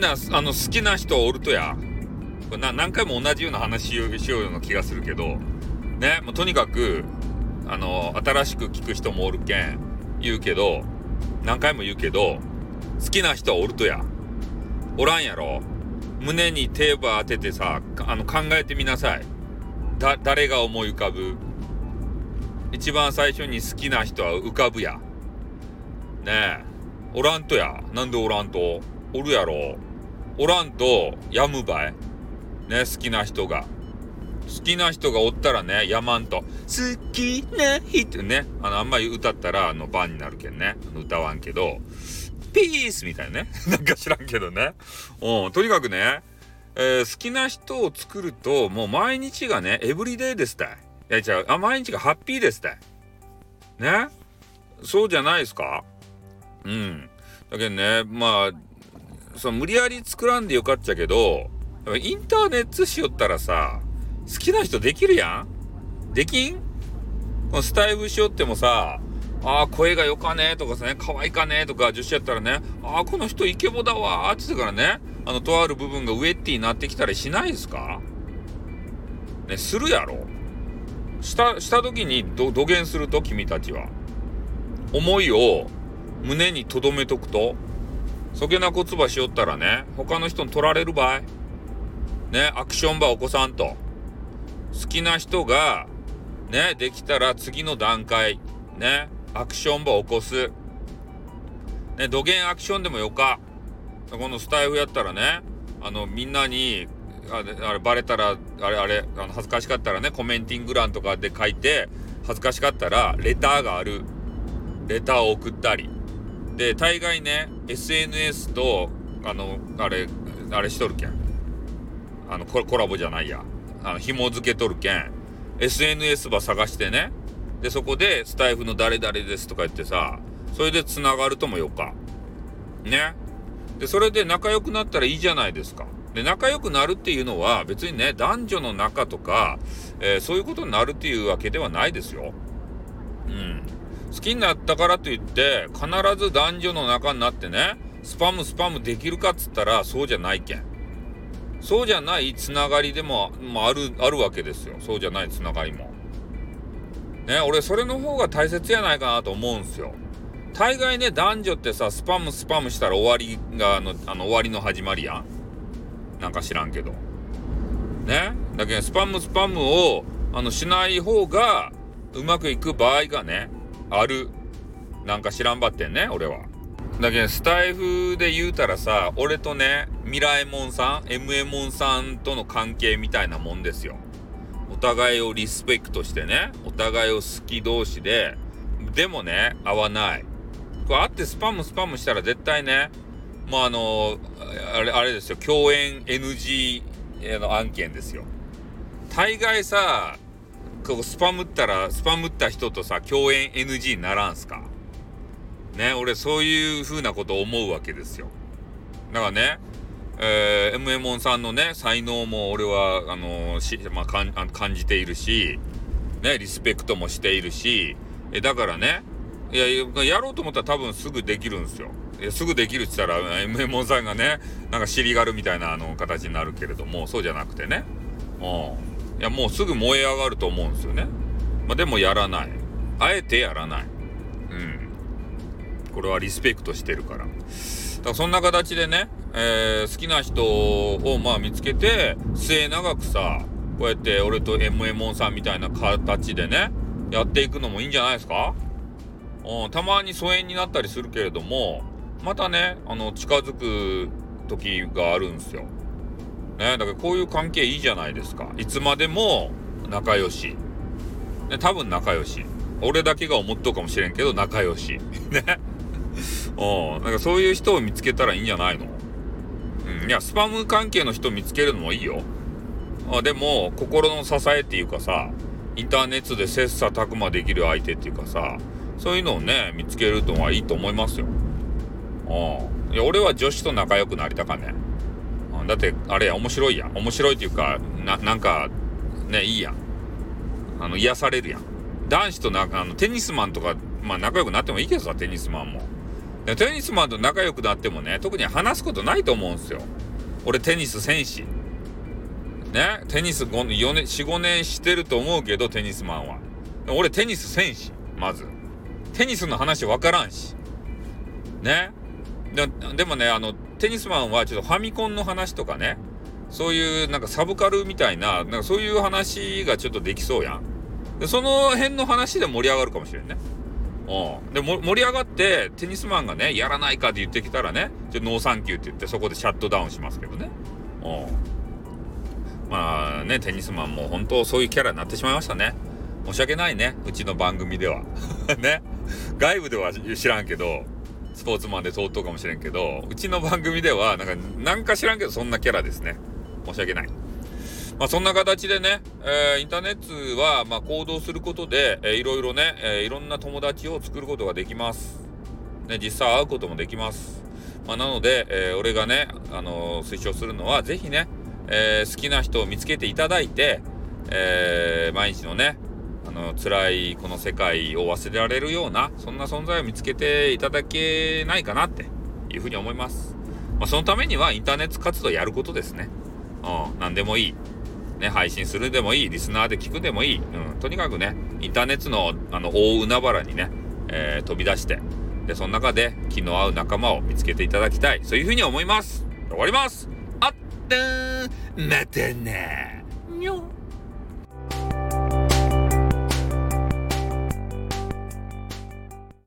な、あの、好きな人おるとや。これな何回も同じような話しようような気がするけど、ね、もうとにかく、あの、新しく聞く人もおるけん、言うけど、何回も言うけど、好きな人はおるとや。おらんやろ胸にテープ当ててさ、あの、考えてみなさい。だ、誰が思い浮かぶ一番最初に好きな人は浮かぶや。ねえ。おらんとや。なんでおらんと？おるやろ。おらんと、やむばい。ね、好きな人が。好きな人がおったらね、やまんと。好きな人ね。あの、あんまり歌ったら、あの、番になるけんね。歌わんけど、ピースみたいなね。なんか知らんけどね。うん、とにかくね、えー、好きな人を作ると、もう毎日がね、エブリデイですたい。いや、違う、あ、毎日がハッピーですたい。ね？そうじゃないですか？うん。だけどね、まあ、その無理やり作らんでよかっちゃけど、インターネットしよったらさ、好きな人できるやん。できん？このスタイフしよってもさ、ああ、声がよかねとかさね、可愛いかねとか女子やったらね、ああ、この人イケボだわーって言ってからね、あの、とある部分がウェッティになってきたりしないですか？ね、するやろ。した、した時にど、土下すると君たちは。思いを胸に留めとくと、そげな言葉しよったらね、他の人に取られる場合、ね、アクション場起こさんと。好きな人が、ね、できたら次の段階、ね、アクション場起こす。ね、土下アクションでもよか。このスタイフやったらね、あの、みんなに、あれ、あれバレたら、あれあれ、あの恥ずかしかったらね、コメンティング欄とかで書いて、恥ずかしかったら、レターがある。レターを送ったり。で、大概ね、SNS と、あの、あれ、あれしとるけん。あの、コラボじゃないや。あの、紐付けとるけん。SNS ば探してね。で、そこで、スタイフの誰々ですとか言ってさ、それで繋がるともよか。ね。で、それで仲良くなったらいいじゃないですか。で、仲良くなるっていうのは別にね、男女の仲とか、えー、そういうことになるっていうわけではないですよ。好きになったからといって、必ず男女の仲になってね、スパムスパムできるかっつったらそうじゃないけん。そうじゃないつながりでも、もある、あるわけですよ。そうじゃないつながりも。ね、俺それの方が大切やないかなと思うんすよ。大概ね、男女ってさ、スパムスパムしたら終わりが、あの、あの終わりの始まりやん。なんか知らんけど。ね。だけど、スパムスパムを、あの、しない方が、うまくいく場合がね、ある。なんか知らんばってんね、俺は。だけど、スタイフで言うたらさ、俺とね、ミラエモンさん、エモンさんとの関係みたいなもんですよ。お互いをリスペクトしてね、お互いを好き同士で、でもね、合わない。これ会ってスパムスパムしたら絶対ね、もうあの、あれ、あれですよ、共演 NG の案件ですよ。大概さ、こうスパムったら、スパムった人とさ、共演 NG にならんすか？ね、俺そういう風なこと思うわけですよ。だからね、えー、m m ンさんのね、才能も俺は、あのし、まあ、かん感じているし、ね、リスペクトもしているし、えだからね、いや、やろうと思ったら多分すぐできるんですよ。すぐできるって言ったら、m m さんがね、なんか尻軽みたいなあの形になるけれども、そうじゃなくてね。うん。いや、もうすぐ燃え上がると思うんですよね。まあ、でもやらない。あえてやらない。うん。これはリスペクトしてるから。だからそんな形でね、えー、好きな人をまあ見つけて、末永くさ、こうやって俺と m m さんみたいな形でね、やっていくのもいいんじゃないですか？うん、たまに疎遠になったりするけれども、またね、あの、近づく時があるんですよ。ね、だからこういう関係いいじゃないですか。いつまでも仲良し。ね、多分仲良し。俺だけが思っとうかもしれんけど、仲良し。ね。うん。なんかそういう人を見つけたらいいんじゃないの？うん。いや、スパム関係の人見つけるのもいいよ。あでも、心の支えっていうかさ、インターネットで切磋琢磨できる相手っていうかさ、そういうのをね、見つけるのはいいと思いますよ。うん。いや、俺は女子と仲良くなりたかね。だって、あれや、面白いやん。面白いっていうか、な、なんか、ね、いいやん。あの、癒されるやん。男子とな、あの、テニスマンとか、まあ仲良くなってもいいけどさ、テニスマンも。テニスマンと仲良くなってもね、特に話すことないと思うんすよ。俺テニス戦士。ね、テニス、4年、4、5年してると思うけど、テニスマンは。俺テニス戦士、まず。テニスの話わからんし。ね。ででもね、あの、テニスマンはちょっとファミコンの話とかね、そういうなんかサブカルみたいな、なんかそういう話がちょっとできそうやん。で、その辺の話で盛り上がるかもしれんね。うん。で、盛り上がって、テニスマンがね、やらないかって言ってきたらね、ちょノーサンキューって言ってそこでシャットダウンしますけどね。うん。まあね、テニスマンも本当そういうキャラになってしまいましたね。申し訳ないね。うちの番組では。ね。外部では知らんけど、スポーツマンで通っとうかもしれんけど、うちの番組では、なんか、なんか知らんけど、そんなキャラですね。申し訳ない。まあ、そんな形でね、えー、インターネットは、ま、行動することで、えー、いろいろね、えー、いろんな友達を作ることができます。ね、実際会うこともできます。まあ、なので、えー、俺がね、あの、推奨するのは、ぜひね、え、好きな人を見つけていただいて、え、毎日のね、あの、辛いこの世界を忘れられるような、そんな存在を見つけていただけないかなっていうふうに思います。まあ、そのためにはインターネット活動やることですね。うん、何でもいい。ね、配信するでもいい、リスナーで聞くでもいい。うん、とにかくね、インターネットの、あの、大海原にね、えー、飛び出して、で、その中で気の合う仲間を見つけていただきたい。そういうふうに思います。終わります。あったーまたね。にょ